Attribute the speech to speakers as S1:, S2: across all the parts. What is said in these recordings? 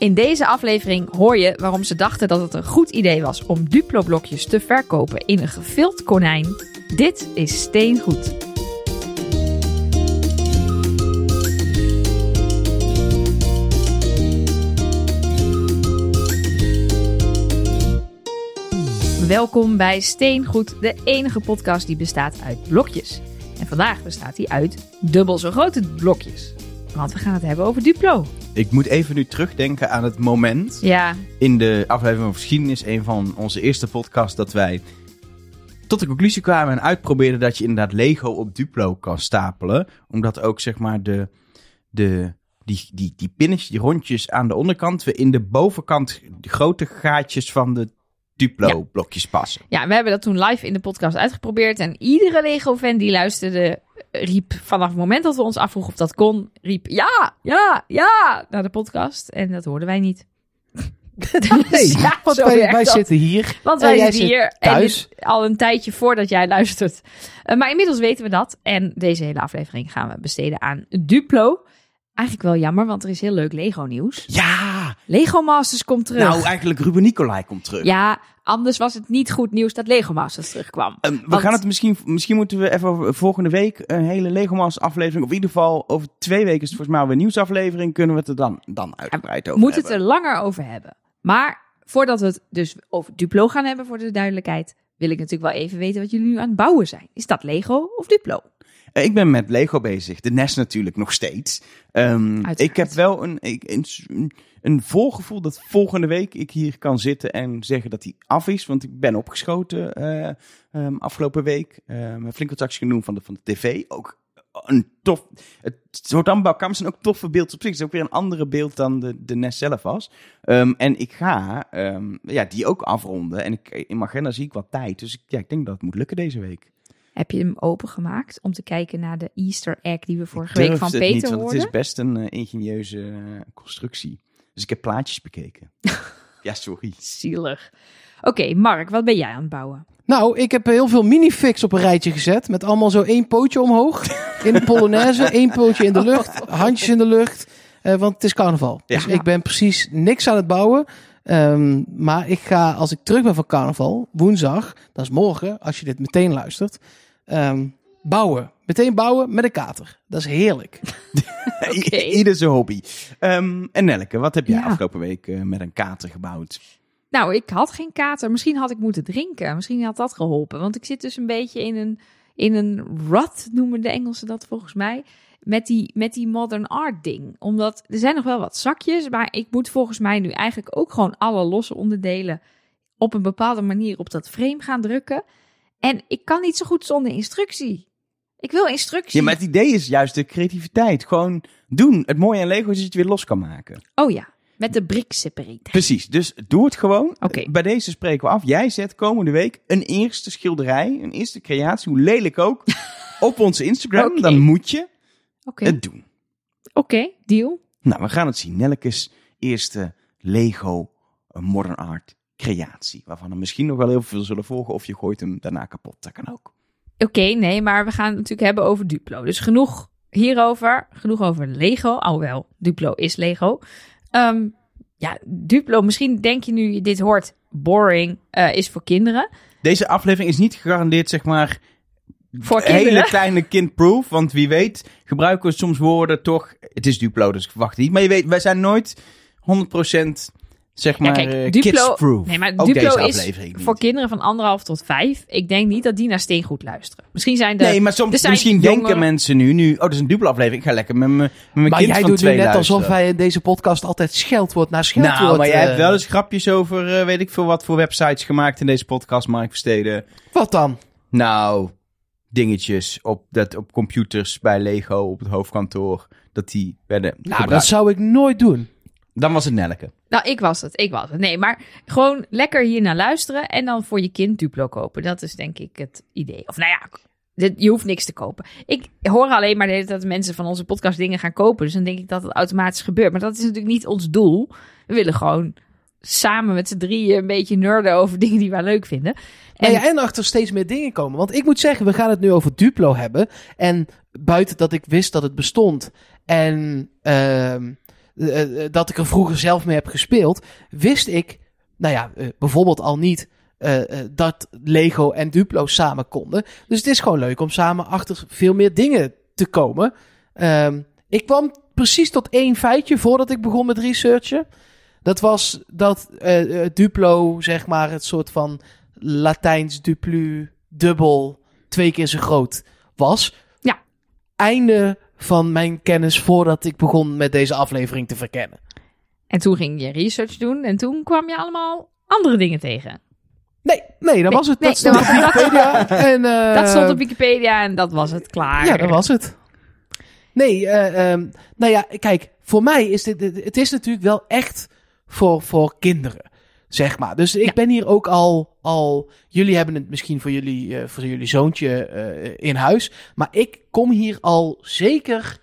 S1: In deze aflevering hoor je waarom ze dachten dat het een goed idee was om Duplo-blokjes te verkopen in een gevild konijn. Dit is Steengoed. Welkom bij Steengoed, de enige podcast die bestaat uit blokjes. En vandaag bestaat die uit dubbel zo grote blokjes. Want we gaan het hebben over Duplo.
S2: Ik moet even nu terugdenken aan het moment
S1: Ja,
S2: in de aflevering van geschiedenis, een van onze eerste podcasts, dat wij tot de conclusie kwamen en uitprobeerden dat je inderdaad Lego op Duplo kan stapelen. Omdat ook zeg maar de, de, die, die, die pinnetjes, die rondjes aan de onderkant, we in de bovenkant de grote gaatjes van de Duplo blokjes passen.
S1: Ja, we hebben dat toen live in de podcast uitgeprobeerd. En iedere Lego-fan die luisterde, riep vanaf het moment dat we ons afvroegen of dat kon, riep ja, ja, ja naar de podcast. En dat hoorden wij niet.
S3: Nee,
S1: ja,
S3: want wij, zitten hier.
S1: Want wij zitten
S3: zit
S1: hier
S3: thuis.
S1: En al een tijdje voordat jij luistert. Eh, maar inmiddels weten we dat. En deze hele aflevering gaan we besteden aan Duplo. Eigenlijk wel jammer, want er is heel leuk Lego-nieuws.
S2: Ja!
S1: Lego Masters komt terug.
S2: Nou, eigenlijk Ruben Nicolai komt terug.
S1: ja, anders was het niet goed nieuws dat Lego Masters terugkwam.
S2: Ehm, we
S1: Want-
S2: gaan het misschien, misschien moeten we even volgende week een hele Lego Masters aflevering, of in ieder geval over twee weken is het volgens mij weer een nieuwsaflevering, kunnen we het er dan, dan uitgebreid over
S1: moet het
S2: hebben.
S1: er langer over hebben. Maar voordat we het dus over Duplo gaan hebben, voor de duidelijkheid, wil ik natuurlijk wel even weten wat jullie nu aan het bouwen zijn. Is dat Lego of Duplo?
S2: Eh, Ik ben met Lego bezig, de NES natuurlijk nog steeds. Ehm, ik heb wel een, een, een, voorgevoel dat volgende week ik hier kan zitten en zeggen dat hij af is, want ik ben opgeschoten eh, ehm, afgelopen week. Um, flink wat acties genoemd van de, van de tv, ook een tof. Het soort elkaar zijn ook toffe beelden op zich. Het is ook weer een andere beeld dan de, de NES zelf was. Ehm, en ik ga ehm, ja, die ook afronden. En ik, in mijn agenda zie ik wat tijd. Dus ik, ja, ik denk dat het moet lukken deze week.
S1: Heb je hem opengemaakt om te kijken naar de Easter egg die we vorige week van Peter
S2: niet, want
S1: hoorden?
S2: het is best een eh, ingenieuze eh, constructie. Dus ik heb plaatjes bekeken. ja, sorry.
S1: Zielig. Oké, Mark, wat ben jij aan het bouwen?
S3: Nou, ik heb heel veel minifix op een rijtje gezet. Met allemaal zo één pootje omhoog. In de Polonaise. één pootje in de lucht. Handjes in de lucht. eh, want het is carnaval.
S2: Ja.
S3: Dus ik ben precies niks aan het bouwen. Ehm, maar ik ga, als ik terug ben van carnaval, woensdag, dat is morgen, als je dit meteen luistert, ehm, bouwen. Meteen bouwen met een kater. Dat is heerlijk.
S1: Oké.
S2: I- Ieder zijn hobby. Ehm, en Nelke, wat heb jij
S1: Ja.
S2: afgelopen week eh, met een kater gebouwd?
S1: Nou, ik had geen kater. Misschien had ik moeten drinken. Misschien had dat geholpen. Want ik zit dus een beetje in een, in een rut, noemen de Engelsen dat volgens mij. Met die, met die modern art ding. Omdat er zijn nog wel wat zakjes. Maar ik moet volgens mij nu eigenlijk ook gewoon alle losse onderdelen op een bepaalde manier op dat frame gaan drukken. En ik kan niet zo goed zonder instructie. Ik wil instructie.
S2: Ja, maar het idee is juist de creativiteit. Gewoon doen. Het mooie aan Lego is dat je het weer los kan maken.
S1: Oh ja, met de brick separator.
S2: Precies, dus doe het gewoon.
S1: Oké.
S2: Bij deze spreken we af. Jij zet komende week een eerste schilderij, een eerste creatie, hoe lelijk ook, op onze Instagram. Dan moet je het doen.
S1: oké, deal.
S2: Nou, we gaan het zien. Nelke's eerste Lego Modern Art creatie. Waarvan er misschien nog wel heel veel zullen volgen. Of je gooit hem daarna kapot. Dat kan ook.
S1: Oké, nee, maar we gaan het natuurlijk hebben over Duplo. Dus genoeg hierover. Genoeg over Lego. Alhoewel, Duplo is Lego. Ehm, ja, Duplo, misschien denk je nu je dit hoort, boring, eh, is voor kinderen.
S2: Deze aflevering is niet gegarandeerd, zeg maar,
S1: Voor
S2: hele kleine kindproof. Want wie weet gebruiken we soms woorden toch... Het is Duplo, dus ik verwacht niet. Maar je weet, wij zijn nooit 100% zeg
S1: Ja,
S2: maar
S1: kijk,
S2: eh,
S1: Duplo-
S2: kidsproof.
S1: Nee, maar
S2: Ook
S1: Duplo is voor kinderen van anderhalf tot vijf. Ik denk niet dat die naar Steengoed luisteren. Misschien zijn de...
S2: Nee, maar
S1: er
S2: soms,
S1: zijn
S2: misschien
S1: jonge-
S2: denken mensen nu, nu... Oh, dat is een Duplo aflevering. Ik ga lekker met mijn met mijn
S3: Maar
S2: kind
S3: jij doet nu net alsof wij in deze podcast altijd scheldwoord naar scheldwoord...
S2: Nou, maar jij
S3: eh,
S2: hebt wel eens grapjes over, eh, weet ik veel wat voor websites gemaakt in deze podcast, Mark Versteden.
S3: Wat dan?
S2: Nou, dingetjes op, dat, op computers bij Lego op het hoofdkantoor, dat die werden
S3: Nou,
S2: gebruikt.
S3: dat zou ik nooit doen.
S2: Dan was het Nelke.
S1: Nou, ik was het. Ik was het. Nee, maar gewoon lekker hier naar luisteren en dan voor je kind Duplo kopen. Dat is denk ik het idee. Of nou ja, dit- je hoeft niks te kopen. Ik hoor alleen maar de hele tijd dat mensen van onze podcast dingen gaan kopen. Dus dan denk ik dat het automatisch gebeurt. Maar dat is natuurlijk niet ons doel. We willen gewoon samen met z'n drieën een beetje nerden over dingen die wij leuk vinden.
S3: En,
S1: En-
S3: ja, en achter steeds meer dingen komen. Want ik moet zeggen, we gaan het nu over Duplo hebben. En buiten dat ik wist dat het bestond. En ehm, eh, eh, dat ik er vroeger zelf mee heb gespeeld, wist ik, nou ja, eh, bijvoorbeeld al niet dat Lego en Duplo samen konden. Dus het is gewoon leuk om samen achter veel meer dingen te komen. Ehm, ik kwam precies tot één feitje voordat ik begon met researchen. Dat was dat Duplo, zeg maar, het soort van Latijns duplu, dubbel, twee keer zo groot was.
S1: Ja.
S3: Einde van mijn kennis voordat ik begon met deze aflevering te verkennen.
S1: En toen ging je research doen en toen kwam je allemaal andere dingen tegen.
S3: Nee, nee, dat
S1: Nee,
S3: was het.
S1: nee,
S3: dat stond
S1: dat
S3: op Wikipedia. en, eh,
S1: dat stond op Wikipedia en dat was het klaar.
S3: Ja, dat was het. Nee, eh, ehm, nou ja, kijk, voor mij is dit, dit- het is natuurlijk wel echt voor, voor kinderen, zeg maar. Dus ik
S1: Ja.
S3: ben hier ook al, al, jullie hebben het misschien voor jullie, eh, voor jullie zoontje eh, in huis, maar ik kom hier al zeker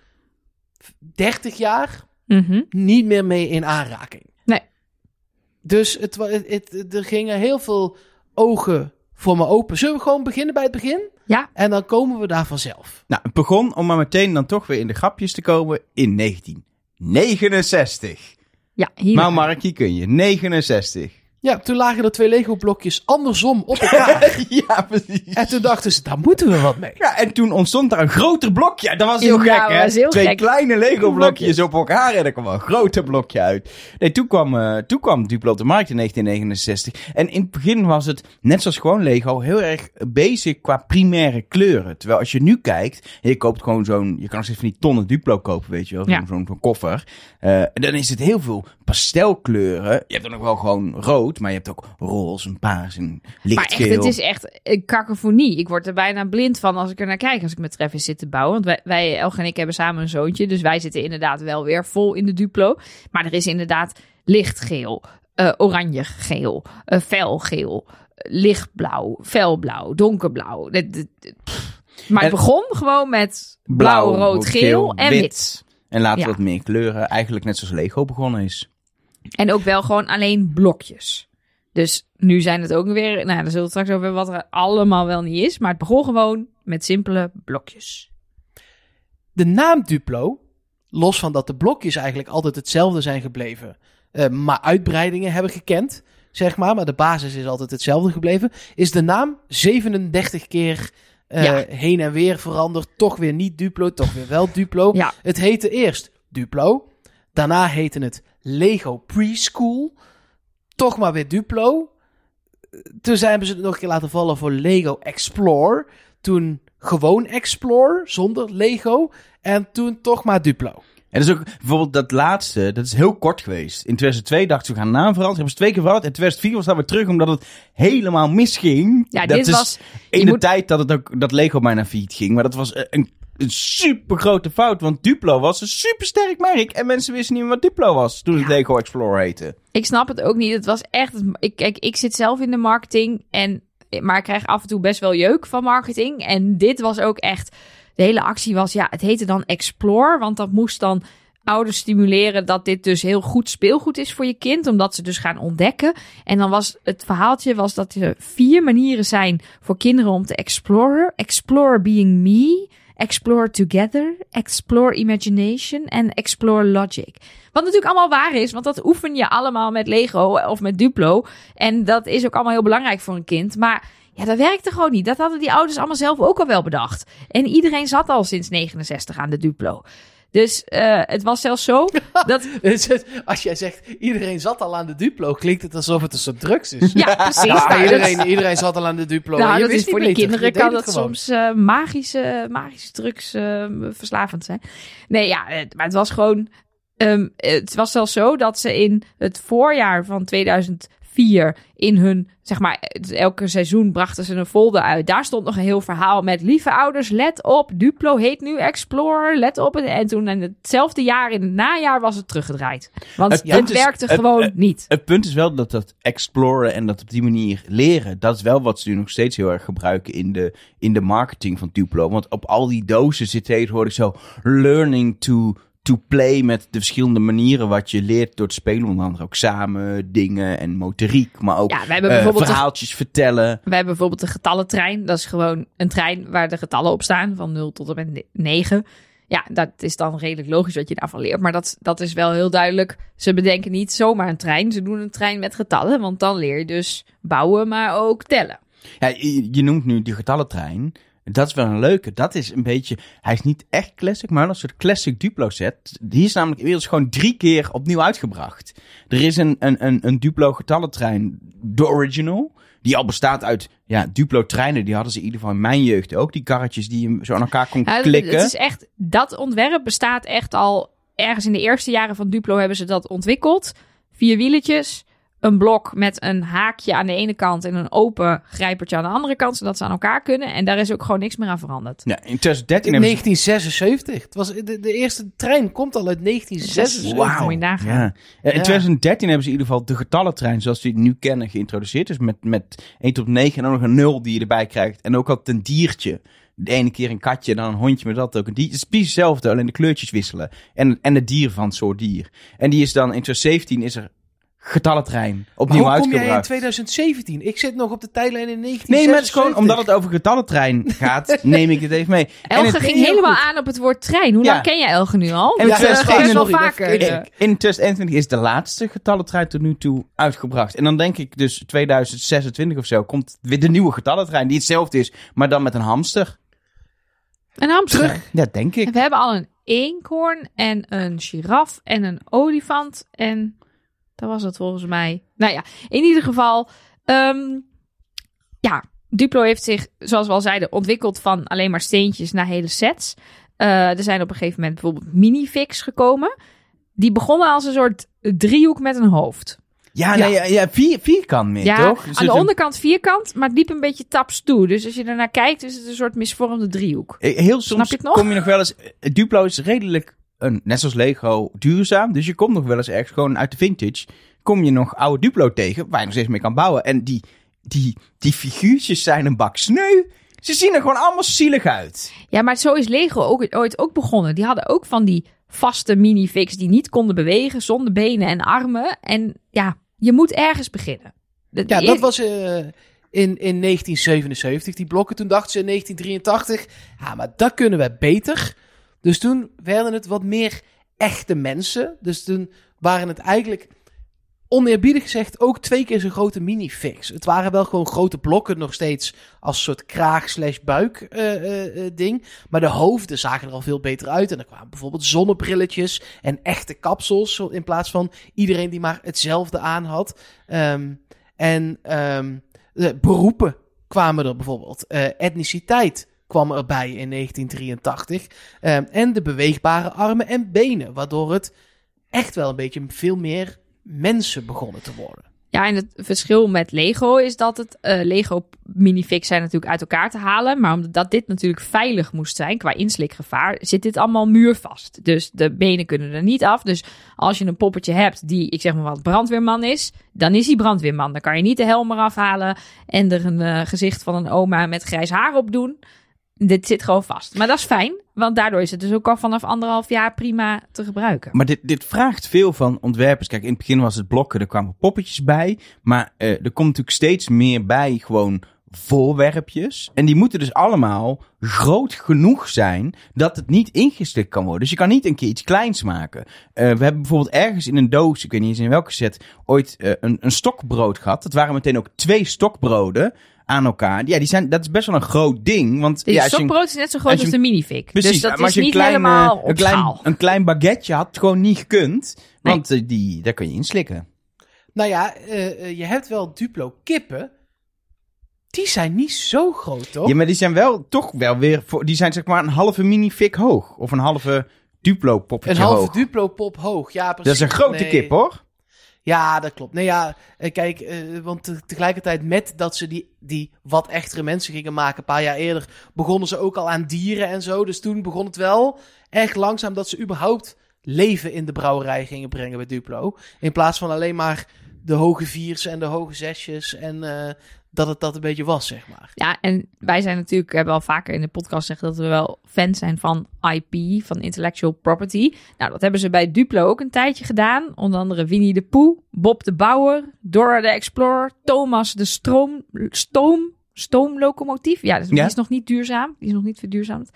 S3: 30 jaar
S1: Mhm.
S3: niet meer mee in aanraking.
S1: Nee.
S3: Dus het, het, het- er gingen heel veel ogen voor me open. Zullen we gewoon beginnen bij het begin?
S1: Ja.
S3: En dan komen we daar vanzelf.
S2: Nou, het begon om maar meteen dan toch weer in de grapjes te komen in 1969.
S1: Ja, hier.
S2: Maar Mark, hier kun je. 69.
S3: Ja, toen lagen er twee Lego-blokjes andersom op elkaar.
S2: ja, precies.
S3: en toen dachten ze, daar moeten we wat mee.
S2: Ja, en toen ontstond daar een groter blokje. Dat was heel
S1: Ja,
S2: gek, hè?
S1: was heel
S2: Twee
S1: gek.
S2: kleine Lego-blokjes
S1: Blokjes.
S2: op elkaar en er kwam een groter blokje uit. Nee, toen kwam, eh, toen kwam Duplo op de markt in 1969. En in het begin was het, net zoals gewoon Lego, heel erg basic qua primaire kleuren. Terwijl als je nu kijkt, en je koopt gewoon zo'n, je kan nog steeds van die tonnen Duplo kopen, weet je wel, zo'n
S1: Ja.
S2: zo'n zo'n koffer. Eh, en dan is het heel veel pastelkleuren. Je hebt dan nog wel gewoon rood, maar je hebt ook roze en paars en
S1: maar
S2: lichtgeel.
S1: echt, het is echt een kakofonie. Ik word er bijna blind van als ik er naar kijk. Als ik met Travis zit te bouwen. Want wij, wij, Elge en ik, hebben samen een zoontje. Dus wij zitten inderdaad wel weer vol in de Duplo. Maar er is inderdaad lichtgeel, eh oranje-geel, eh felgeel, eh, lichtblauw, felblauw, donkerblauw. Maar het begon gewoon met blauw, rood, geel en wit.
S2: En later wat meer kleuren. Eigenlijk net zoals Lego begonnen is.
S1: En ook wel gewoon alleen blokjes. Dus nu zijn het ook weer, nou, daar zullen we het straks over hebben wat er allemaal wel niet is. Maar het begon gewoon met simpele blokjes.
S3: De naam Duplo, los van dat de blokjes eigenlijk altijd hetzelfde zijn gebleven, eh, maar uitbreidingen hebben gekend, zeg maar, maar de basis is altijd hetzelfde gebleven, is de naam 37 keer eh,
S1: Ja.
S3: heen en weer veranderd. Toch weer niet Duplo, toch weer wel Duplo.
S1: Ja.
S3: Het heette eerst Duplo, daarna heette het Lego Preschool, toch maar weer Duplo. Toen zijn hebben ze het nog een keer laten vallen voor Lego Explore. Toen gewoon Explore, zonder Lego. En toen toch maar Duplo.
S2: En dat is ook bijvoorbeeld dat laatste, dat is heel kort geweest. In 2002 dachten ze, we gaan naam veranderen. Hebben ze twee keer veranderd. In 2004 was dat weer terug, omdat het helemaal misging.
S1: Ja,
S2: dat
S1: dit
S2: is
S1: was.
S2: in de
S1: moet-
S2: tijd dat, het ook, dat Lego bijna failliet ging. Maar dat was een, een super grote fout. Want Duplo was een super sterk merk. En mensen wisten niet meer wat Duplo was toen het
S1: Ja.
S2: Lego Explorer heette.
S1: Ik snap het ook niet. Het was echt. Ik, kijk, ik zit zelf in de marketing. En, maar ik krijg af en toe best wel jeuk van marketing. En dit was ook echt. De hele actie was. Ja, het heette dan Explore. Want dat moest dan ouders stimuleren dat dit dus heel goed speelgoed is voor je kind. Omdat ze dus gaan ontdekken. En dan was het verhaaltje was dat er vier manieren zijn voor kinderen om te exploren. Explore being me. Explore together. Explore imagination. En explore logic. Wat natuurlijk allemaal waar is, want dat oefen je allemaal met Lego of met Duplo. En dat is ook allemaal heel belangrijk voor een kind. Maar ja, dat werkte gewoon niet. Dat hadden die ouders allemaal zelf ook al wel bedacht. En iedereen zat al sinds 69 aan de Duplo. Dus eh, het was zelfs zo dat...
S3: Dus Als jij zegt, iedereen zat al aan de Duplo, klinkt het alsof het een soort drugs is.
S1: Ja, precies.
S3: Ja,
S1: Nou, dat-
S3: iedereen, iedereen zat al aan de Duplo.
S1: Nou, dat is voor die kinderen kan dat
S3: gewoon.
S1: soms eh, magische, magische drugs eh, verslavend zijn. Nee, ja, maar het was gewoon. ehm, het was zelfs zo dat ze in het voorjaar van 2004 in hun, zeg maar, elke seizoen brachten ze een folder uit. Daar stond nog een heel verhaal met lieve ouders, let op, Duplo heet nu Explorer, let op. En toen in hetzelfde jaar, in het najaar, was het teruggedraaid. Want
S2: Het
S1: het,
S2: is-
S1: werkte
S2: het-
S1: gewoon
S2: het-
S1: niet.
S2: Het punt is wel dat dat exploren en dat op die manier leren, dat is wel wat ze nu nog steeds heel erg gebruiken in de, in de marketing van Duplo. Want op al die dozen zit tegenwoordig zo learning to, to play met de verschillende manieren wat je leert door te spelen. Onder andere ook samen dingen en motoriek, maar ook
S1: Ja, we hebben
S2: eh,
S1: bijvoorbeeld
S2: verhaaltjes vertellen.
S1: We hebben bijvoorbeeld de getallentrein. Dat is gewoon een trein waar de getallen op staan, van 0 tot en met 9. Ja, dat is dan redelijk logisch wat je daarvan leert. Maar dat, dat is wel heel duidelijk. Ze bedenken niet zomaar een trein. Ze doen een trein met getallen. Want dan leer je dus bouwen, maar ook tellen.
S2: Ja, je, je noemt nu die getallentrein. Dat is wel een leuke. Dat is een beetje. Hij is niet echt classic, maar een soort classic Duplo set. Die is namelijk inmiddels gewoon drie keer opnieuw uitgebracht. Er is een, een, een, een Duplo getallentrein, de original. Die al bestaat uit ja, Duplo treinen. Die hadden ze in ieder geval in mijn jeugd ook. Die karretjes die je zo aan elkaar kon
S1: Ja,
S2: klikken.
S1: Het is echt, dat ontwerp bestaat echt al ergens in de eerste jaren van Duplo hebben ze dat ontwikkeld. Vier wieletjes, een blok met een haakje aan de ene kant en een open grijpertje aan de andere kant, zodat ze aan elkaar kunnen. En daar is ook gewoon niks meer aan veranderd.
S2: Ja, in 2013
S3: In
S2: hebben ze
S3: 1976. Het was, de, de eerste trein komt al uit 1976.
S1: Wauw. moet je nagaan.
S2: Ja. Ja, In
S3: Ja.
S2: 2013 hebben ze in ieder geval de getallentrein zoals we die nu kennen geïntroduceerd. Dus met, met 1 tot 9 en dan nog een 0 die je erbij krijgt. En ook altijd een diertje. De ene keer een katje, dan een hondje, maar dat ook. Het is precies hetzelfde, alleen de kleurtjes wisselen. En, en het dier van het soort dier. En die is dan in 2017 is er getallentrein
S3: Maar
S2: opnieuw
S3: hoe kom jij in
S2: uitgebracht.
S3: 2017? Ik zit nog op de tijdlijn in 1976.
S2: Nee, maar het is gewoon omdat het over getallentrein gaat, neem ik het even mee.
S1: Elge
S2: het-
S1: ging helemaal
S3: goed.
S1: aan op het woord trein. Hoe
S2: Ja.
S1: lang ken jij Elge nu al?
S2: En is
S1: wel
S3: dat
S1: vaker. eh.
S2: In 2021 is de laatste getallentrein tot nu toe uitgebracht. En dan denk ik dus 2026 of zo komt weer de nieuwe getallentrein. Die hetzelfde is, maar dan met een hamster.
S1: Een hamster.
S2: Ja, denk ik.
S1: En we hebben al een eekhoorn en een giraf en een olifant. En dat was het volgens mij. Nou ja, in ieder geval. ehm, ja, Duplo heeft zich, zoals we al zeiden, ontwikkeld van alleen maar steentjes naar hele sets. Eh, er zijn op een gegeven moment bijvoorbeeld minifix gekomen. Die begonnen als een soort driehoek met een hoofd.
S2: Ja,
S3: Ja.
S2: nee, ja, ja vier, vierkant meer,
S1: ja,
S2: toch? Dus
S1: aan de
S2: het-
S1: onderkant vierkant, maar het liep een beetje taps toe. Dus als je ernaar kijkt, is het een soort misvormde driehoek.
S2: Eh, Heel
S1: Snap
S2: soms
S1: je het nog?
S2: kom je nog wel eens... Duplo is redelijk, een, net zoals Lego, duurzaam. Dus je komt nog wel eens ergens gewoon uit de vintage. Kom je nog oude Duplo tegen, waar je nog steeds mee kan bouwen. En die, die, die figuurtjes zijn een bak sneu. Ze zien er gewoon allemaal zielig uit.
S1: Ja, maar zo is Lego ook, ooit ook begonnen. Die hadden ook van die vaste minifix die niet konden bewegen zonder benen en armen. En ja, je moet ergens beginnen. De-
S3: Ja, dat
S1: eer-
S3: was eh, in, in 1977, die blokken. Toen dachten ze in 1983, ja, maar dat kunnen we beter. Dus toen werden het wat meer echte mensen. Dus toen waren het eigenlijk, oneerbiedig gezegd, ook twee keer zo'n grote minifix. Het waren wel gewoon grote blokken, nog steeds als soort kraag slash buik eh, eh, eh, ding. Maar de hoofden zagen er al veel beter uit. En er kwamen bijvoorbeeld zonnebrilletjes en echte kapsels. In plaats van iedereen die maar hetzelfde aan had. Ehm, en ehm, de beroepen kwamen er bijvoorbeeld. Etniciteit kwam erbij in 1983. Ehm, en de beweegbare armen en benen. Waardoor het echt wel een beetje veel meer mensen begonnen te worden.
S1: Ja, en het verschil met Lego is dat het eh, Lego minifix zijn natuurlijk uit elkaar te halen. Maar omdat dit natuurlijk veilig moest zijn qua inslikgevaar, zit dit allemaal muurvast. Dus de benen kunnen er niet af. Dus als je een poppetje hebt die, ik zeg maar wat, brandweerman is, dan is hij brandweerman. Dan kan je niet de helm eraf halen en er een eh, gezicht van een oma met grijs haar op doen. Dit zit gewoon vast. Maar dat is fijn, want daardoor is het dus ook al vanaf anderhalf jaar prima te gebruiken.
S2: Maar dit, dit vraagt veel van ontwerpers. Kijk, in het begin was het blokken, er kwamen poppetjes bij. Maar eh, er komt natuurlijk steeds meer bij gewoon voorwerpjes. En die moeten dus allemaal groot genoeg zijn dat het niet ingeslikt kan worden. Dus je kan niet een keer iets kleins maken. Eh, we hebben bijvoorbeeld ergens in een doos, ik weet niet eens in welke set, ooit eh, een, een stokbrood gehad. Dat waren meteen ook twee stokbroden aan elkaar. Ja, die zijn, dat is best wel een groot ding. Want
S1: De
S2: ja, als een-
S1: is net zo groot
S2: als
S1: de minifig.
S2: Precies,
S1: dus dat
S2: maar als
S1: is
S2: je een
S1: niet
S2: klein,
S1: helemaal op
S2: een klein,
S1: schaal.
S2: een klein baguette had gewoon niet gekund. Want eh, die, daar kun je inslikken.
S3: Nou ja, eh, eh, je hebt wel Duplo kippen. Die zijn niet zo groot, toch?
S2: Ja, maar die zijn wel toch wel weer... Voor, die zijn zeg maar een halve minifig hoog. Of een halve Duplo
S3: een
S2: poppetje
S3: halve
S2: hoog.
S3: Duplo pop hoog. Ja,
S2: Dat
S3: precies.
S2: is een grote
S3: Nee.
S2: kip hoor.
S3: Ja, dat klopt. Nee, ja, eh, kijk, eh, want te- tegelijkertijd met dat ze die, die wat echtere mensen gingen maken, een paar jaar eerder, begonnen ze ook al aan dieren en zo. Dus toen begon het wel echt langzaam dat ze überhaupt leven in de brouwerij gingen brengen bij Duplo. In plaats van alleen maar de hoge viers en de hoge zesjes en eh, dat het dat een beetje was, zeg maar.
S1: Ja, en wij zijn natuurlijk, hebben al vaker in de podcast gezegd dat we wel fans zijn van IP, van intellectual property. Nou, dat hebben ze bij Duplo ook een tijdje gedaan. Onder andere Winnie de Pooh, Bob de Bouwer, Dora de Explorer, Thomas de Stroom, Stoom, stoomlocomotief. Ja, dus die
S2: Ja.
S1: is nog niet duurzaam. Die is nog niet verduurzaamd.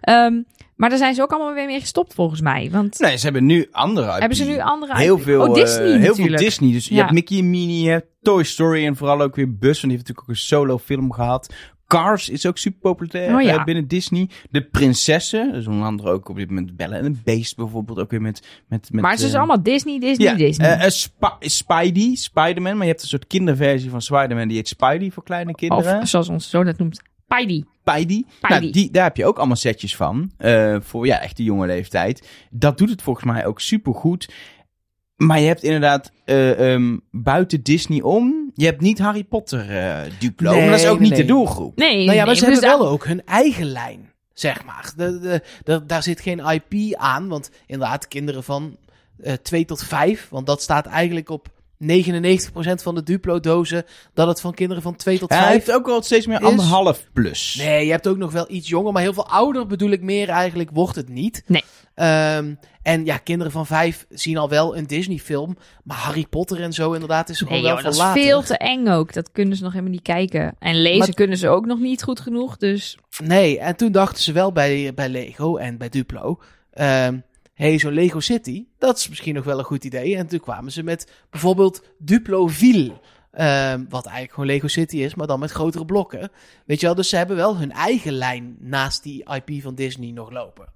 S1: Ehm, maar daar zijn ze ook allemaal weer mee gestopt volgens mij. Want
S2: Nee, ze hebben nu andere IP.
S1: hebben ze nu andere...
S2: Heel
S1: IP?
S2: veel,
S1: Oh,
S2: eh,
S1: Disney
S2: heel veel. Disney. Dus je
S1: Ja.
S2: hebt Mickey en Minnie, je hebt Toy Story en vooral ook weer Buzz. Want die heeft natuurlijk ook een solo film gehad. Cars is ook super populair
S1: Oh ja.
S2: eh, binnen Disney. De prinsessen, dus onder andere ook op dit moment Belle en een Beest bijvoorbeeld. Ook weer met... met, met
S1: Maar het is
S2: eh,
S1: allemaal Disney, Disney,
S2: ja,
S1: Disney.
S2: eh, Sp- Spidey, Spider-Man. Maar je hebt een soort kinderversie van Spider-Man. Die heet Spidey voor kleine kinderen.
S1: of zoals onze zoon dat noemt, Spidey.
S2: Spidey. Nou, die, daar heb je ook allemaal setjes van. voor ja, echt de jonge leeftijd. Dat doet het volgens mij ook super goed. Maar je hebt inderdaad eh, ehm, buiten Disney om. Je hebt niet Harry Potter eh Duplo.
S3: Nee,
S2: maar dat is ook
S3: nee,
S2: niet
S3: nee.
S2: de doelgroep.
S1: Nee,
S3: Nou ja, maar
S1: nee,
S3: ze hebben wel ook hun eigen lijn, zeg maar. De, de, de- daar zit geen IP aan, want inderdaad, kinderen van eh 2 tot 5, want dat staat eigenlijk op 99% van de Duplo-dozen, dat het van kinderen van 2 tot
S2: Hij
S3: 5
S2: heeft ook wel steeds meer
S3: is-
S2: anderhalf plus.
S3: Nee, je hebt ook nog wel iets jonger, maar heel veel ouder bedoel ik meer eigenlijk, wordt het niet.
S1: Nee.
S3: Ehm, en ja, kinderen van vijf zien al wel een Disney-film, maar Harry Potter en zo inderdaad is gewoon
S1: Nee,
S3: wel
S1: joh, dat is veel te eng ook. Dat kunnen ze nog helemaal niet kijken. En lezen
S3: Maar-
S1: kunnen ze ook nog niet goed genoeg. Dus
S3: Nee, en toen dachten ze wel bij, bij Lego en bij Duplo, ehm hey, zo'n Lego City, dat is misschien nog wel een goed idee. En toen kwamen ze met bijvoorbeeld Duploville. ehm, wat eigenlijk gewoon Lego City is, maar dan met grotere blokken. Weet je wel, dus ze hebben wel hun eigen lijn naast die IP van Disney nog lopen.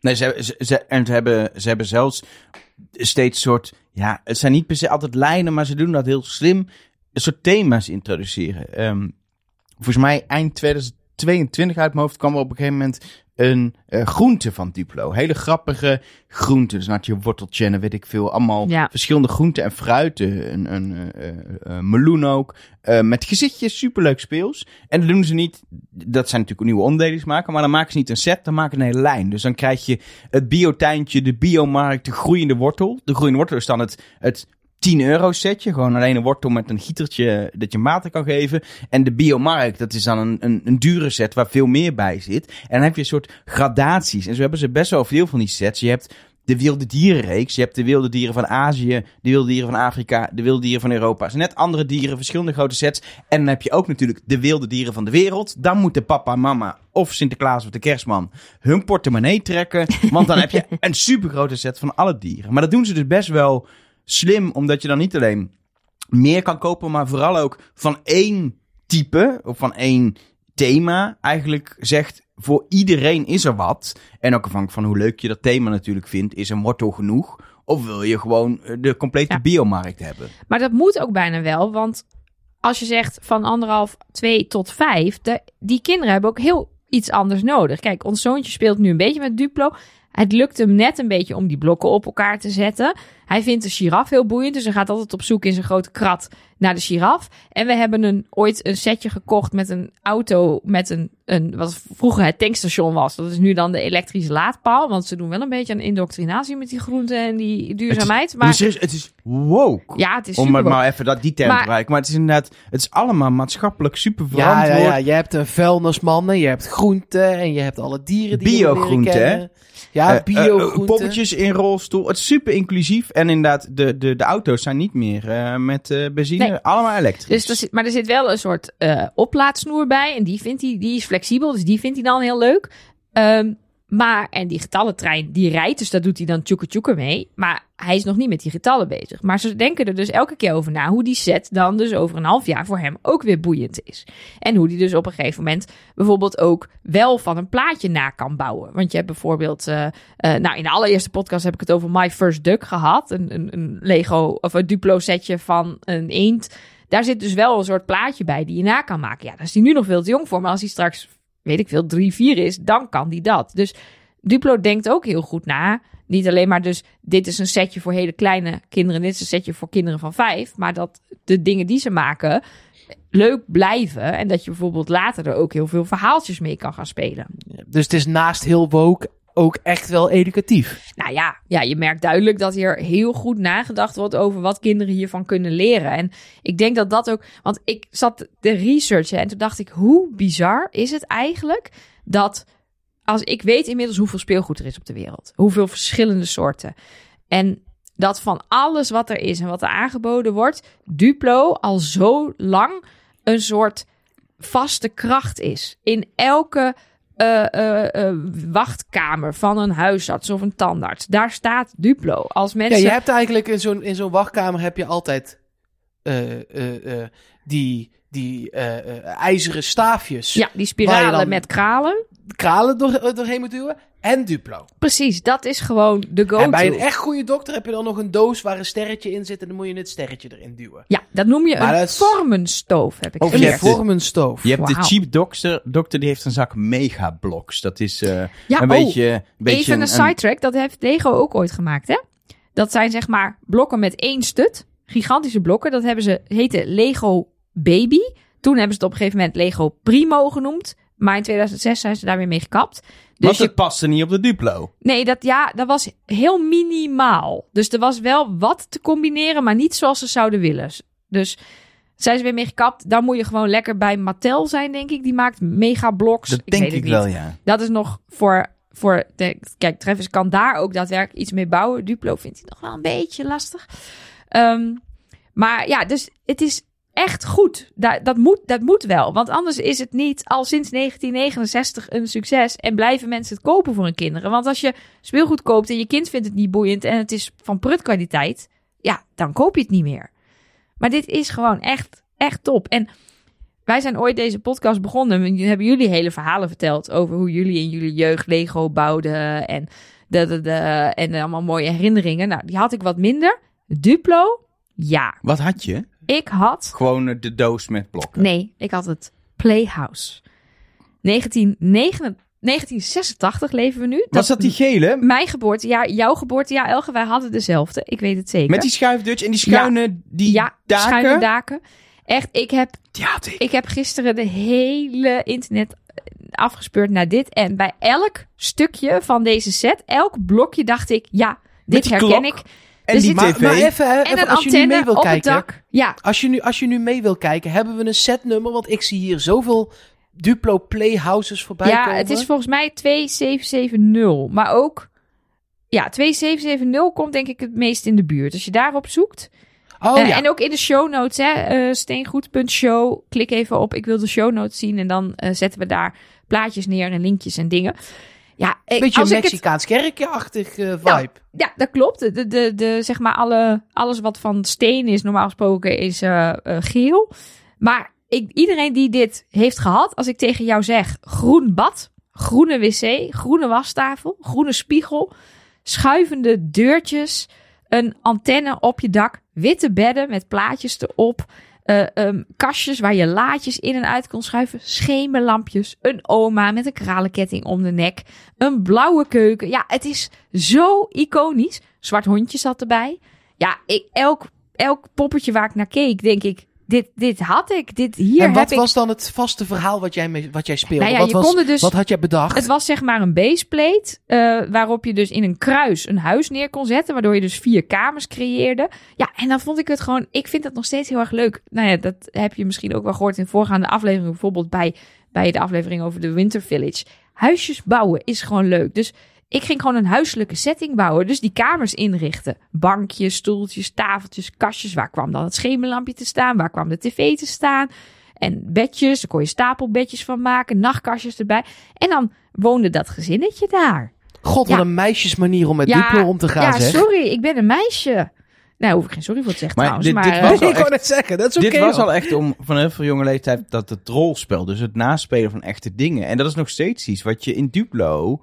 S2: Nee, ze, ze, en ze hebben, ze hebben zelfs steeds soort... Ja, het zijn niet per se altijd lijnen, maar ze doen dat heel slim. Een soort thema's introduceren. Ehm, volgens mij eind 2022 uit mijn hoofd kwam er op een gegeven moment een eh, groente van Duplo. Hele grappige groenten. Dus dan had je worteltje en weet ik veel. Allemaal
S1: Ja.
S2: verschillende groenten en fruiten. Een, een eh, eh, meloen ook. Met gezichtjes, superleuk speels. En dan doen ze niet... Dat zijn natuurlijk nieuwe onderdelen maken. Maar dan maken ze niet een set, dan maken ze een hele lijn. Dus dan krijg je het biotuintje, de biomarkt, de groeiende wortel. De groeiende wortel is dan het, het 10 euro setje. Gewoon alleen een wortel met een gietertje dat je water kan geven. En de biomarkt, dat is dan een, een, een dure set waar veel meer bij zit. En dan heb je een soort gradaties. En zo hebben ze best wel veel van die sets. Je hebt de wilde dierenreeks. Je hebt de wilde dieren van Azië, de wilde dieren van Afrika, de wilde dieren van Europa. Het zijn net andere dieren, verschillende grote sets. En dan heb je ook natuurlijk de wilde dieren van de wereld. Dan moeten papa mama of Sinterklaas of de kerstman hun portemonnee trekken. Want dan heb je een supergrote set van alle dieren. Maar dat doen ze dus best wel slim, omdat je dan niet alleen meer kan kopen, maar vooral ook van één type of van één thema eigenlijk zegt voor iedereen is er wat. En ook afhankelijk van hoe leuk je dat thema natuurlijk vindt, is een wortel genoeg. Of wil je gewoon eh, de complete
S1: Ja.
S2: biomarkt hebben?
S1: Maar dat moet ook bijna wel, want als je zegt van anderhalf, twee tot vijf, de, die kinderen hebben ook heel iets anders nodig. Kijk, ons zoontje speelt nu een beetje met Duplo. Het lukt hem net een beetje om die blokken op elkaar te zetten. Hij vindt de giraf heel boeiend, dus hij gaat altijd op zoek in zijn grote krat naar de giraf. En we hebben een, ooit een setje gekocht met een auto met een, een, wat vroeger het tankstation was. Dat is nu dan de elektrische laadpaal, want ze doen wel een beetje aan indoctrinatie met die groenten en die duurzaamheid.
S2: Maar
S1: Maar
S2: serieus, het is woke.
S1: ja, het is
S2: Om
S1: super
S2: het maar even dat, die term
S1: Maar-
S2: te gebruiken. Maar het is inderdaad, het is allemaal maatschappelijk super
S3: Ja, ja,
S2: verantwoord.
S3: ja, je hebt een vuilnisman en je hebt groenten en je hebt alle dieren die je leren
S2: hè?
S3: kennen. Ja,
S2: Eh, eh,
S3: biogroenten.
S2: poppetjes in rolstoel. Het is super inclusief. En inderdaad, de, de, de auto's zijn niet meer eh, met eh, benzine.
S1: Nee.
S2: Allemaal elektrisch.
S1: Dus er zit, maar er zit wel een soort eh, oplaadsnoer bij. En die, vindt hij, die is flexibel, dus die vindt hij dan heel leuk. Ehm, maar, en die getallentrein, die rijdt, dus daar doet hij dan tjoeke mee. Maar hij is nog niet met die getallen bezig. Maar ze denken er dus elke keer over na hoe die set dan dus over een half jaar voor hem ook weer boeiend is. En hoe die dus op een gegeven moment bijvoorbeeld ook wel van een plaatje na kan bouwen. Want je hebt bijvoorbeeld, eh, eh, nou in de allereerste podcast heb ik het over My First Duck gehad. Een, een, een Lego of een Duplo setje van een eend. Daar zit dus wel een soort plaatje bij die je na kan maken. Ja, daar is hij nu nog veel te jong voor. Maar als hij straks, weet ik veel, drie, vier is, dan kan hij dat. Dus Duplo denkt ook heel goed na. Niet alleen maar dus, dit is een setje voor hele kleine kinderen. Dit is een setje voor kinderen van vijf. Maar dat de dingen die ze maken leuk blijven. En dat je bijvoorbeeld later er ook heel veel verhaaltjes mee kan gaan spelen.
S3: Dus het is naast heel woke ook echt wel educatief.
S1: Nou ja, ja, je merkt duidelijk dat hier heel goed nagedacht wordt over wat kinderen hiervan kunnen leren. En ik denk dat dat ook, want ik zat te researchen en toen dacht ik, hoe bizar is het eigenlijk dat als ik weet inmiddels hoeveel speelgoed er is op de wereld, hoeveel verschillende soorten. En dat van alles wat er is en wat er aangeboden wordt, Duplo al zo lang een soort vaste kracht is. In elke eh, eh, eh, wachtkamer van een huisarts of een tandarts. Daar staat Duplo. Als
S3: Ja,
S1: mensen...
S3: je hebt eigenlijk in zo'n, in zo'n wachtkamer heb je altijd die, die ijzeren staafjes.
S1: Ja, die spiralen met kralen.
S3: Kralen door, doorheen moet duwen. En Duplo.
S1: Precies, dat is gewoon de go-to.
S3: En bij een echt goede dokter heb je dan nog een doos waar een sterretje in zit. En dan moet je het sterretje erin duwen.
S1: Ja, dat noem je
S3: Maar
S1: een
S3: dat is-
S1: vormenstoof, heb ik
S3: Een
S2: je
S1: geleerd.
S2: hebt de-
S3: vormenstoof.
S2: Je hebt de cheap dokter, dokter die heeft een zak megablocks. Dat is eh,
S1: Ja,
S2: een
S1: oh,
S2: beetje, een beetje
S1: Even een sidetrack, dat heeft Lego ook ooit gemaakt, hè? Dat zijn zeg maar blokken met één stut. Gigantische blokken. Dat hebben ze, heten Lego Baby. Toen hebben ze het op een gegeven moment Lego Primo genoemd. Maar in 2006 zijn ze daar weer mee gekapt. Dus
S2: Want
S1: je,
S2: het paste niet op de Duplo.
S1: nee, dat, ja, dat was heel minimaal. Dus er was wel wat te combineren, maar niet zoals ze zouden willen. Dus zijn ze weer mee gekapt. Dan moet je gewoon lekker bij Mattel zijn, denk ik. Die maakt mega blocks.
S2: Dat
S1: ik
S2: denk
S1: weet
S2: ik
S1: het
S2: wel,
S1: niet.
S2: ja.
S1: Dat is nog voor, voor de, kijk, Travis kan daar ook daadwerkelijk iets mee bouwen. Duplo vindt hij nog wel een beetje lastig. Ehm, maar ja, dus het is echt goed. Dat, dat, moet, dat moet wel. Want anders is het niet al sinds 1969 een succes. En blijven mensen het kopen voor hun kinderen. Want als je speelgoed koopt en je kind vindt het niet boeiend. En het is van prutkwaliteit. Ja, dan koop je het niet meer. Maar dit is gewoon echt, echt top. En wij zijn ooit deze podcast begonnen. en hebben jullie hele verhalen verteld over hoe jullie in jullie jeugd Lego bouwden. En, de, de, de, en allemaal mooie herinneringen. Nou, die had ik wat minder. Duplo, ja.
S2: Wat had je?
S1: Ik had.
S2: Gewoon de doos met blokken.
S1: Nee, ik had het Playhouse. 1989, 1986 leven we nu.
S2: Was dat die gele?
S1: Mijn geboortejaar, jouw geboortejaar, Elge, wij hadden dezelfde. Ik weet het zeker.
S2: Met die schuifdutch en die schuine die
S1: ja,
S2: daken?
S1: schuine daken. Echt, ik heb
S2: had ik.
S1: Ik heb gisteren de hele internet afgespeurd naar dit. En bij elk stukje van deze set, elk blokje dacht ik, ja, dit herken
S2: klok
S1: ik.
S2: En
S1: er
S2: die
S3: Maar,
S2: tv.
S3: maar even,
S1: En
S3: even
S1: een
S3: als je nu mee wil
S1: op het
S3: kijken.
S1: dak. Ja,
S3: Als je, nu, als je nu mee wil kijken, hebben we een setnummer? Want ik zie hier zoveel Duplo Playhouses voorbij
S1: ja
S3: komen.
S1: het is volgens mij 2770. Maar ook, ja, 2770 komt denk ik het meest in de buurt. Als je daarop zoekt.
S3: Oh
S1: Eh,
S3: ja.
S1: En ook in de show notes, hè, eh steengoed.show. Klik even op, ik wil de show notes zien. En dan eh, zetten we daar plaatjes neer en linkjes en dingen. Ja, ik,
S3: Beetje
S1: als
S3: een
S1: ik het
S3: Mexicaans kerkje-achtig eh, vibe.
S1: Nou, Ja, dat klopt. De, de, de, zeg maar alle, alles wat van steen is, normaal gesproken, is eh, eh, geel. Maar ik, iedereen die dit heeft gehad, als ik tegen jou zeg groen bad, groene wc, groene wastafel, groene spiegel, schuivende deurtjes, een antenne op je dak, witte bedden met plaatjes erop, eh, ehm, kastjes waar je laadjes in en uit kon schuiven, schemerlampjes, een oma met een kralenketting om de nek, een blauwe keuken. Ja, het is zo iconisch. Zwart hondje zat erbij. Ja, ik, elk, elk poppetje waar ik naar keek, denk ik, dit, dit had ik. Dit, hier
S3: en wat
S1: heb ik...
S3: was dan het vaste verhaal wat jij, mee- wat jij speelde?
S1: Nou ja,
S3: wat, was,
S1: dus-
S3: wat had jij bedacht?
S1: Het was zeg maar een baseplate, eh, waarop je dus in een kruis een huis neer kon zetten, waardoor je dus vier kamers creëerde. Ja, en dan vond ik het gewoon, ik vind dat nog steeds heel erg leuk. Nou ja, dat heb je misschien ook wel gehoord in voorgaande afleveringen, bijvoorbeeld bij, bij de aflevering over de Winter Village. Huisjes bouwen is gewoon leuk. Dus ik ging gewoon een huiselijke setting bouwen. Dus die kamers inrichten. Bankjes, stoeltjes, tafeltjes, kastjes. Waar kwam dan het schemerlampje te staan? Waar kwam de tv te staan? En bedjes, daar kon je stapelbedjes van maken. Nachtkastjes erbij. En dan woonde dat gezinnetje daar.
S3: God, wat
S1: Ja.
S3: een meisjesmanier om met
S1: Ja,
S3: Duplo om te gaan,
S1: ja,
S3: zeg.
S1: sorry, ik ben een meisje. Nou, hoef ik geen sorry voor te zeggen
S2: Maar
S1: trouwens.
S2: dit-
S1: maar,
S2: dit was al
S3: ik net zeggen, dat is oké.
S2: Dit was
S3: hoor.
S2: al echt om van heel veel jonge leeftijd dat het rolspel, dus het naspelen van echte dingen. En dat is nog steeds iets wat je in Duplo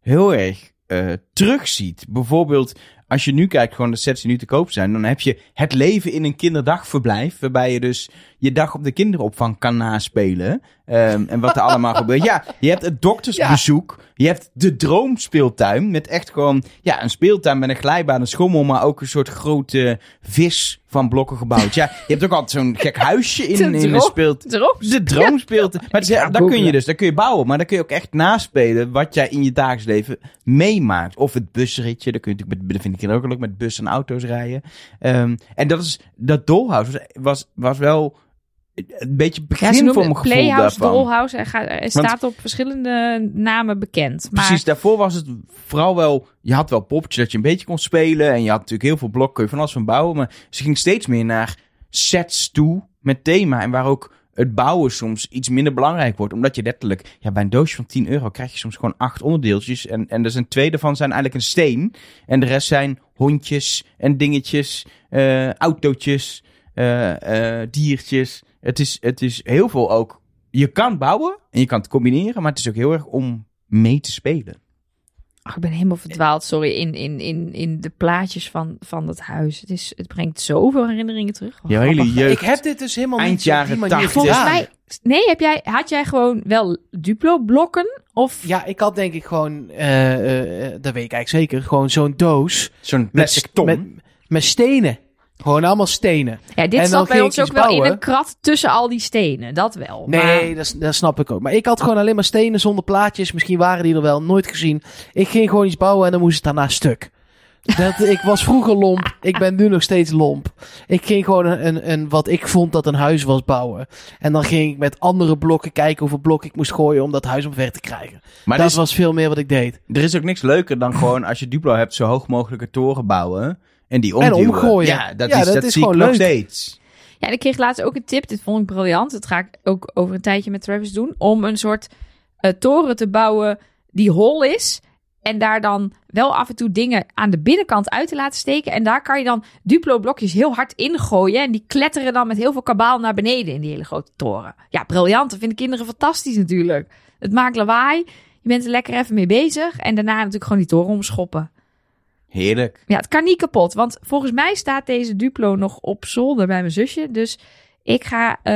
S2: heel erg eh, terugziet. Bijvoorbeeld, als je nu kijkt, gewoon de sets die nu te koop zijn, dan heb je het leven in een kinderdagverblijf, waarbij je dus je dag op de kinderopvang kan naspelen. Ehm, en wat er allemaal gebeurt. Ja, je hebt het doktersbezoek. Je hebt de droomspeeltuin. Met echt gewoon ja, een speeltuin met een glijbaan, een schommel. Maar ook een soort grote vis van blokken gebouwd. Ja, je hebt ook altijd zo'n gek huisje in,
S1: De
S2: in
S1: droom-. Droom-
S2: De droomspeeltuin. Maar het is,
S1: Ik ga
S2: daar kun je dus, daar kun je bouwen. Maar daar kun je ook echt naspelen wat jij in je dagelijks leven meemaakt. Of het busritje. Daar kun je natuurlijk met, dat vind ik ook leuk, met bus en auto's rijden. Ehm, en dat is, dat dollhouse was, was, was wel een beetje
S1: Ja,
S2: begin
S1: noemen
S2: van mijn gevoel
S1: Playhouse,
S2: daarvan.
S1: Dollhouse. Hij, gaat, hij staat op verschillende namen bekend. Maar
S2: Precies, daarvoor was het vooral wel... Je had wel poppetjes dat je een beetje kon spelen. En je had natuurlijk heel veel blokken, kun je van alles van bouwen. Maar ze ging steeds meer naar sets toe met thema. En waar ook het bouwen soms iets minder belangrijk wordt. Omdat je letterlijk, ja, bij een doosje van 10 euro krijg je soms gewoon acht onderdeeltjes. En, en er zijn twee daarvan zijn eigenlijk een steen. En de rest zijn hondjes en dingetjes, eh autootjes, eh, diertjes. Het is, het is heel veel ook. Je kan bouwen en je kan het combineren, maar het is ook heel erg om mee te spelen.
S1: Ach, ik ben helemaal verdwaald, sorry, in, in, in, in de plaatjes van, van het huis. Het, is, het brengt zoveel herinneringen terug.
S2: Jouw hele jeugd.
S3: Ik heb dit dus helemaal
S2: Eind
S3: niet op die
S2: jaren
S3: manier
S2: 80.
S1: Volgens
S3: gedaan.
S1: mij, nee, heb jij, had jij gewoon wel Duplo-blokken? Of
S3: Ja, ik had denk ik gewoon, eh, eh, eh, dat weet ik eigenlijk zeker, gewoon zo'n doos
S2: Zo'n
S3: met,
S2: plastic ton.
S3: met, met stenen. Gewoon allemaal stenen.
S1: Ja, dit
S3: En
S1: zat bij ons ook wel in een krat tussen al die stenen. Dat wel.
S3: Nee,
S1: maar-
S3: dat, snap ik ook. Maar ik had gewoon alleen maar stenen zonder plaatjes. Misschien waren die er wel, nooit gezien. Ik ging gewoon iets bouwen en dan moest het daarna stuk. Dat, ik was vroeger lomp. Ik ben nu nog steeds lomp. Ik ging gewoon een, een, een, wat ik vond dat een huis was bouwen. En dan ging ik met andere blokken kijken hoeveel blokken ik moest gooien om dat huis omver te krijgen.
S2: Maar
S3: dat
S2: is,
S3: was veel meer wat ik deed.
S2: er is ook niks leuker dan gewoon als je Duplo hebt, zo hoog mogelijke toren bouwen. En die omduwen.
S3: omgooien.
S2: Ja, dat
S3: Ja,
S2: is,
S3: dat
S2: dat
S3: is
S2: zie ik
S3: gewoon
S2: nog
S3: leuk.
S2: steeds.
S1: Ja, en ik kreeg laatst ook een tip. Dit vond ik briljant. Dat ga ik ook over een tijdje met Travis doen. Om een soort eh, toren te bouwen die hol is. En daar dan wel af en toe dingen aan de binnenkant uit te laten steken. En daar kan je dan Duplo-blokjes heel hard ingooien. En die kletteren dan met heel veel kabaal naar beneden in die hele grote toren. Ja, briljant. Dat vinden kinderen fantastisch natuurlijk. Het maakt lawaai. Je bent er lekker even mee bezig. En daarna natuurlijk gewoon die toren omschoppen.
S2: Heerlijk.
S1: Ja, het kan niet kapot. Want volgens mij staat deze Duplo nog op zolder bij mijn zusje. Dus ik ga eh,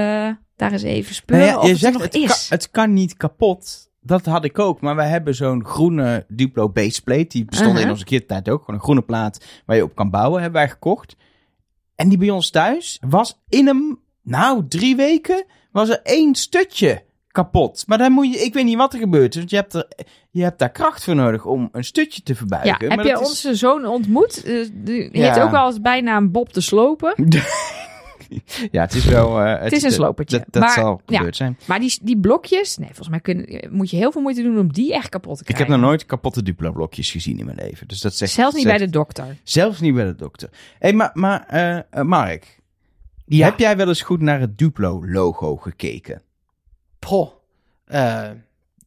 S1: daar eens even speuren
S2: Nou ja, je
S1: het
S2: zegt het
S1: is.
S2: kan, het kan niet kapot. Dat had ik ook. Maar wij hebben zo'n groene Duplo baseplate. Die bestond
S1: Uh-huh.
S2: in onze kindertijd ook. Gewoon een groene plaat waar je op kan bouwen. Hebben wij gekocht. En die bij ons thuis was in een, nou, drie weken was er één stutje kapot. Maar dan moet je, ik weet niet wat er gebeurt. Want je hebt, er, je hebt daar kracht voor nodig om een stutje te
S1: ja,
S2: verbuigen.
S1: heb
S2: maar
S1: je
S2: is-
S1: onze zoon ontmoet? Die
S2: Ja.
S1: heet ook wel eens bijnaam Bob de Slopen.
S2: Ja, het is wel... eh,
S1: Het is een slopertje.
S2: Dat, dat
S1: Maar,
S2: zal
S1: ja.
S2: gebeurd zijn.
S1: Maar die, die blokjes, nee, volgens mij kun, moet je heel veel moeite doen om die echt kapot te
S2: Ik heb
S1: krijgen.
S2: nog nooit kapotte Duplo-blokjes gezien in mijn leven. Dus dat zegt,
S1: Zelfs niet
S2: zegt-
S1: bij de dokter.
S2: Zelfs niet bij de dokter. Hé, hey, maar, maar eh, Mark,
S3: Ja.
S2: heb jij wel eens goed naar het Duplo-logo gekeken?
S3: Poh.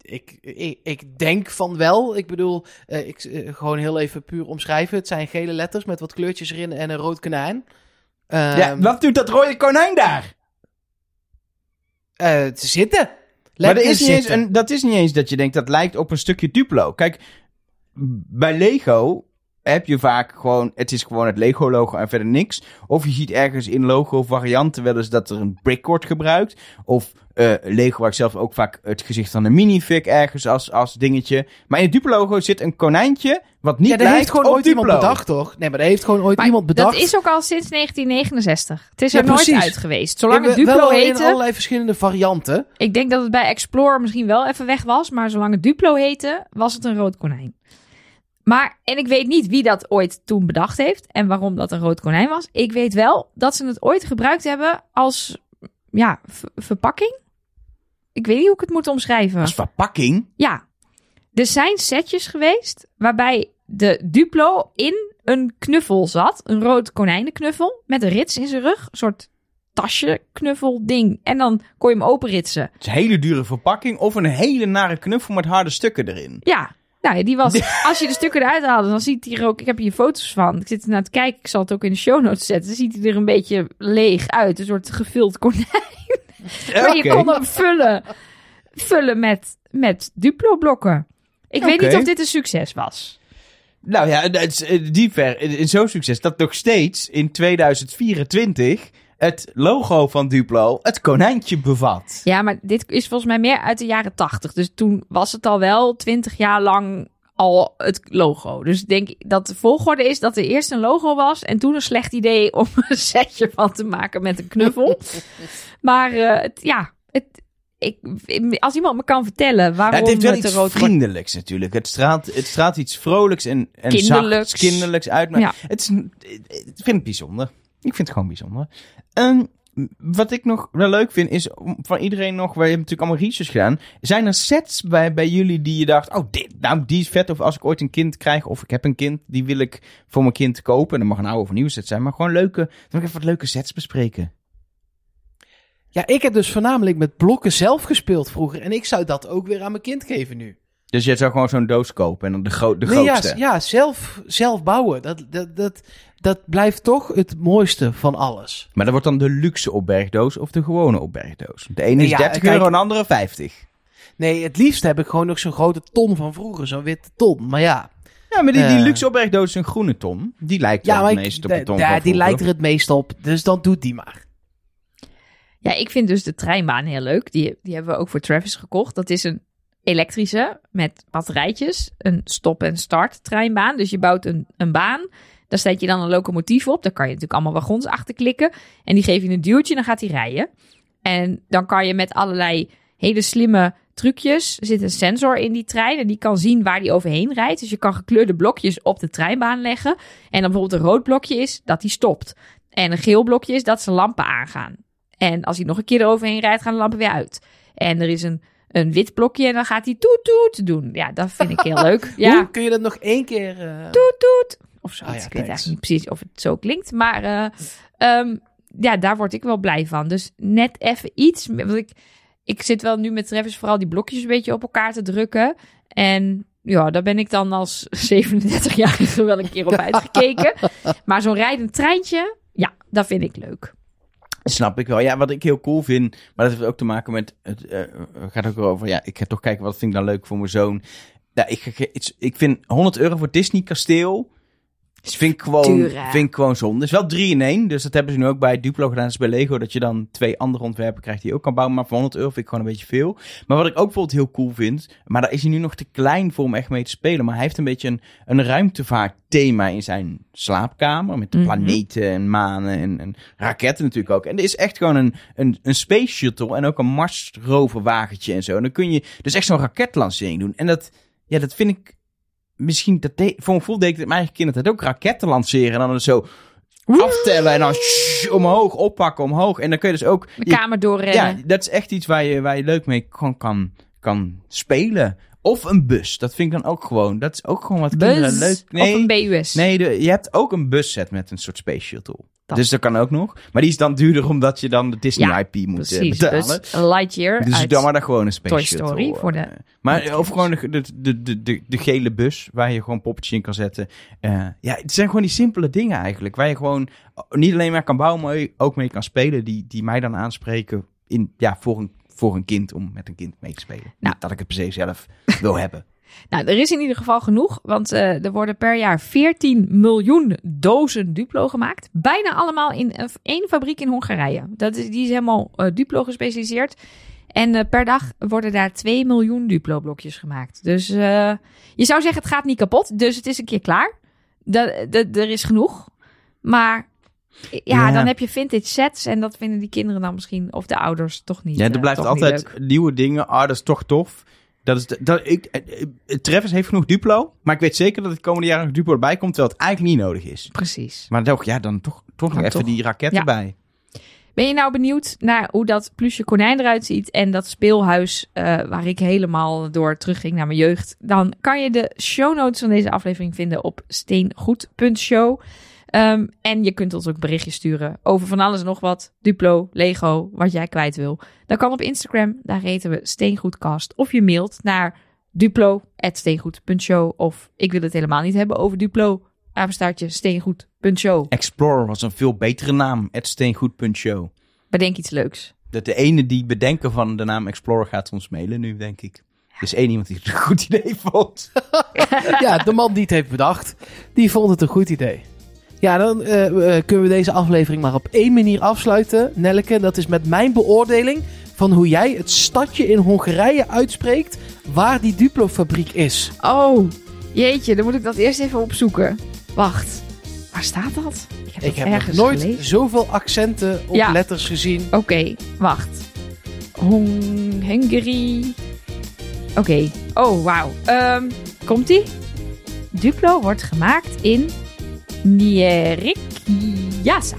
S3: Ik, ik, ik denk van wel. Ik bedoel, eh, ik, eh, gewoon heel even puur omschrijven. Het zijn gele letters met wat kleurtjes erin en een rood konijn.
S2: ja,
S3: Ehm,
S2: wat doet dat rode konijn daar?
S3: eh, te zitten.
S2: maar
S3: Lekker
S2: dat is, niet eens, een, dat is niet eens dat je denkt dat lijkt op een stukje Duplo. Kijk, bij Lego heb je vaak gewoon, het is gewoon het Lego-logo en verder niks. Of je ziet ergens in logo-varianten wel eens dat er een brick wordt gebruikt. Of eh, Lego gebruikt zelf ook vaak het gezicht van een minifig ergens als, als dingetje. Maar in het Duplo-logo zit een konijntje wat niet
S3: ja, dat
S2: lijkt
S3: heeft gewoon
S2: op
S3: ooit
S2: Duplo.
S3: iemand bedacht, toch? Nee, maar dat heeft gewoon ooit
S1: Maar
S3: iemand bedacht.
S1: dat is ook al sinds 1969. Het is
S3: Ja,
S1: er nooit uit geweest. Zolang
S3: Ja,
S1: het Duplo
S3: wel in
S1: heette...
S3: allerlei verschillende varianten.
S1: Ik denk dat het bij Explorer misschien wel even weg was. Maar zolang het Duplo heette, was het een rood konijn. Maar, en ik weet niet wie dat ooit toen bedacht heeft. En waarom dat een rood konijn was. Ik weet wel dat ze het ooit gebruikt hebben als, ja, verpakking. Ik weet niet hoe ik het moet omschrijven.
S2: Als verpakking.
S1: Ja, er zijn setjes geweest waarbij de Duplo in een knuffel zat. Een rood konijnenknuffel met een rits in zijn rug. Een soort tasje knuffel ding. En dan kon je hem openritsen.
S2: Het is een hele dure verpakking of een hele nare knuffel met harde stukken erin.
S1: Ja, nou ja, die was. Als je de stukken eruit haalde, dan ziet hij er ook. Ik heb hier foto's van. Ik zit er naar te kijken. Ik zal het ook in de show notes zetten. Dan ziet hij er een beetje leeg uit. Een soort gevuld konijn. Maar je
S2: Oké.
S1: kon hem vullen. Vullen met, met Duplo-blokken. Ik weet
S2: Oké.
S1: niet of dit een succes was.
S2: Nou ja, het is, eh, die ver, eh, zo'n succes dat nog steeds in 2024 het logo van Duplo het konijntje bevat.
S1: Ja, maar dit is volgens mij meer uit de jaren tachtig. Dus toen was het al wel twintig jaar lang al het logo. Dus ik denk dat de volgorde is dat er eerst een logo was... en toen een slecht idee om een setje van te maken met een knuffel. maar eh, het, ja, het, ik, als iemand me kan vertellen
S2: Ja,
S1: waarom
S2: het heeft wel
S1: het
S2: iets
S1: rood
S2: vriendelijks natuurlijk. Het straalt, het straalt iets vrolijks en, en
S1: Kinderlijks.
S2: zachts, kinderlijks uit. Maar
S1: Ja.
S2: het is, ik vind het bijzonder. Ik vind het gewoon bijzonder. En wat ik nog wel leuk vind is van iedereen nog, we hebben natuurlijk allemaal research gedaan. Zijn er sets bij, bij jullie die je dacht, oh, dit, nou, die is vet. Of als ik ooit een kind krijg, of ik heb een kind, die wil ik voor mijn kind kopen. En dat mag een oude of een nieuwe set zijn, maar gewoon leuke, dan wil ik even wat leuke sets bespreken.
S3: Ja, ik heb dus voornamelijk met blokken zelf gespeeld vroeger. En ik zou dat ook weer aan mijn kind geven nu.
S2: Dus je zou gewoon zo'n doos kopen en dan de, gro de
S3: Nee, ja,
S2: grootste.
S3: ja, zelf, zelf bouwen. Dat, dat, dat, dat blijft toch het mooiste van alles.
S2: Maar dat wordt dan de luxe opbergdoos of de gewone opbergdoos. De ene is
S3: Ja,
S2: 30
S3: kijk-
S2: euro en de andere 50.
S3: Nee, het liefst heb ik gewoon nog zo'n grote ton van vroeger. Zo'n witte ton. Maar ja,
S2: Ja, maar die, die
S3: Eh.
S2: luxe opbergdoos is een groene ton. Die lijkt
S3: ja
S2: wel het meest op
S3: de-
S2: ton
S3: ja, die lijkt er het meest op. Dus dan doet die maar.
S1: Ja, ik vind dus de treinbaan heel leuk. Die, die hebben we ook voor Travis gekocht. Dat is een elektrische met batterijtjes. Een stop-en-start treinbaan. Dus je bouwt een, een baan. Daar zet je dan een locomotief op. Daar kan je natuurlijk allemaal wagons achter klikken. En die geef je een duwtje en dan gaat hij rijden. En dan kan je met allerlei hele slimme trucjes. Er zit een sensor in die trein en die kan zien waar die overheen rijdt. Dus je kan gekleurde blokjes op de treinbaan leggen. En dan bijvoorbeeld een rood blokje is dat hij stopt. En een geel blokje is dat zijn lampen aangaan. En als hij nog een keer eroverheen rijdt, gaan de lampen weer uit. En er is een, een wit blokje en dan gaat hij toet toet doen. Ja, dat vind ik heel leuk. Ja,
S3: Hoe kun je dat nog één keer... eh,
S1: toet toet. Of zo.
S3: Ah ja,
S1: ik weet eigenlijk niet precies of het zo klinkt. Maar eh, ehm, ja, daar word ik wel blij van. Dus net even iets. Want ik, ik zit wel nu met Travis vooral die blokjes een beetje op elkaar te drukken. En ja, daar ben ik dan als 37-jarige wel een keer op uitgekeken. Maar zo'n rijdend treintje, ja, dat vind ik leuk.
S2: Snap ik wel. Ja, wat ik heel cool vind, maar dat heeft ook te maken met, het eh, gaat ook over, ja, ik ga toch kijken wat vind ik dan leuk voor mijn zoon. Ja, ik, ik vind 100 euro voor Disney kasteel, vind ik gewoon, vind ik gewoon zonde. Het is wel 3 in 1, dus dat hebben ze nu ook bij Duplo gedaan, dus bij Lego, dat je dan twee andere ontwerpen krijgt die je ook kan bouwen, maar voor 100 euro vind ik gewoon een beetje veel. Maar wat ik ook bijvoorbeeld heel cool vind, maar daar is hij nu nog te klein voor om echt mee te spelen, maar hij heeft een beetje een, een ruimtevaart thema in zijn slaapkamer, met de
S1: Mhm.
S2: planeten en manen en, en raketten natuurlijk ook. En er is echt gewoon een, een, een space shuttle en ook een Mars-roverwagentje en zo. En dan kun je dus echt zo'n raketlancering doen. En dat, ja, dat vind ik misschien, dat deed- voor een gevoel deed ik het mijn eigen kinderen ook raketten lanceren en dan zo aftellen en dan shh, omhoog, oppakken, omhoog. En dan kun je dus ook...
S1: De kamer doorrennen.
S2: ja, dat is echt iets waar je, waar je leuk mee gewoon kan, kan spelen. Of een bus, dat vind ik dan ook gewoon. Dat is ook gewoon wat kinderen leuk...
S1: of een BUS.
S2: Nee, de, je hebt ook een busset met een soort space shuttle.
S1: Dat.
S2: Dus dat kan ook nog. Maar die is dan duurder omdat je dan de Disney
S1: Ja,
S2: IP moet eh,
S1: Precies,
S2: betalen.
S1: dus Lightyear
S2: Dus
S1: uit...
S2: dan maar dan gewoon een space
S1: Toy
S2: shuttle.
S1: Story voor de-
S2: eh. maar of gewoon de, de, de, de, de, gele bus waar je gewoon poppetjes in kan zetten. Eh, ja, het zijn gewoon die simpele dingen eigenlijk. Waar je gewoon niet alleen maar kan bouwen, maar ook mee kan spelen. Die, die mij dan aanspreken in, ja, voor, een, voor een kind om met een kind mee te spelen.
S1: Nou.
S2: Niet dat ik het per se zelf wil hebben.
S1: Nou, er is in ieder geval genoeg, want eh, er worden per jaar 14 miljoen dozen Duplo gemaakt. Bijna allemaal in één fabriek in Hongarije. Dat is, die is helemaal eh, Duplo gespecialiseerd. En eh, per dag worden daar 2 miljoen Duplo-blokjes gemaakt. Dus je zou zeggen, het gaat niet kapot, dus het is een keer klaar. Dat, dat, er is genoeg. Maar ja,
S2: Ja.
S1: dan heb je vintage sets en dat vinden die kinderen dan misschien, of de ouders, toch niet
S2: Ja, er
S1: eh,
S2: blijft altijd nieuwe dingen. Ah, dat is toch tof. Dat is de- dat, ik, eh, eh, Travis heeft genoeg Duplo. Maar ik weet zeker dat het komende jaar nog Duplo erbij komt. Terwijl het eigenlijk niet nodig is.
S1: Precies.
S2: Maar toch, ja, dan toch, toch nog even
S1: toch.
S2: die raketten
S1: Ja.
S2: bij.
S1: Ben je nou benieuwd naar hoe dat plusje konijn eruit ziet en dat speelhuis waar ik helemaal door terugging naar mijn jeugd? Dan kan je de show notes van deze aflevering vinden op steengoed.show. Ehm, en je kunt ons ook berichtjes sturen over van alles en nog wat. Duplo, Lego, wat jij kwijt wil. Dat kan op Instagram, daar heten we Steengoedcast. Of je mailt naar duplo.steengoed.show. Of ik wil het helemaal niet hebben over Duplo, apenstaartje steengoed.show.
S2: Explorer was een veel betere naam. Steengoed.show.
S1: Bedenk iets leuks.
S2: Dat de ene die bedenken van de naam Explorer gaat ons mailen nu, denk ik. Er is één iemand die het een goed idee vond.
S3: ja, de man die het heeft bedacht, die vond het een goed idee. Ja, dan eh, eh, kunnen we deze aflevering maar op één manier afsluiten, Nelleke. Dat is met mijn beoordeling van hoe jij het stadje in Hongarije uitspreekt waar die Duplo-fabriek is.
S1: Oh, jeetje, dan moet ik dat eerst even opzoeken. Wacht, waar staat dat? Ik heb,
S3: Ik
S1: dat
S3: heb nog nooit
S1: gelezen.
S3: zoveel accenten op
S1: Ja.
S3: letters gezien.
S1: Oké, wacht. Hong Hungary. Oké. Oh, wauw. Ehm, Komt-ie? Duplo wordt gemaakt in Nierikjasa.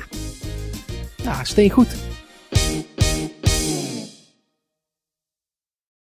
S3: Ja, steen goed.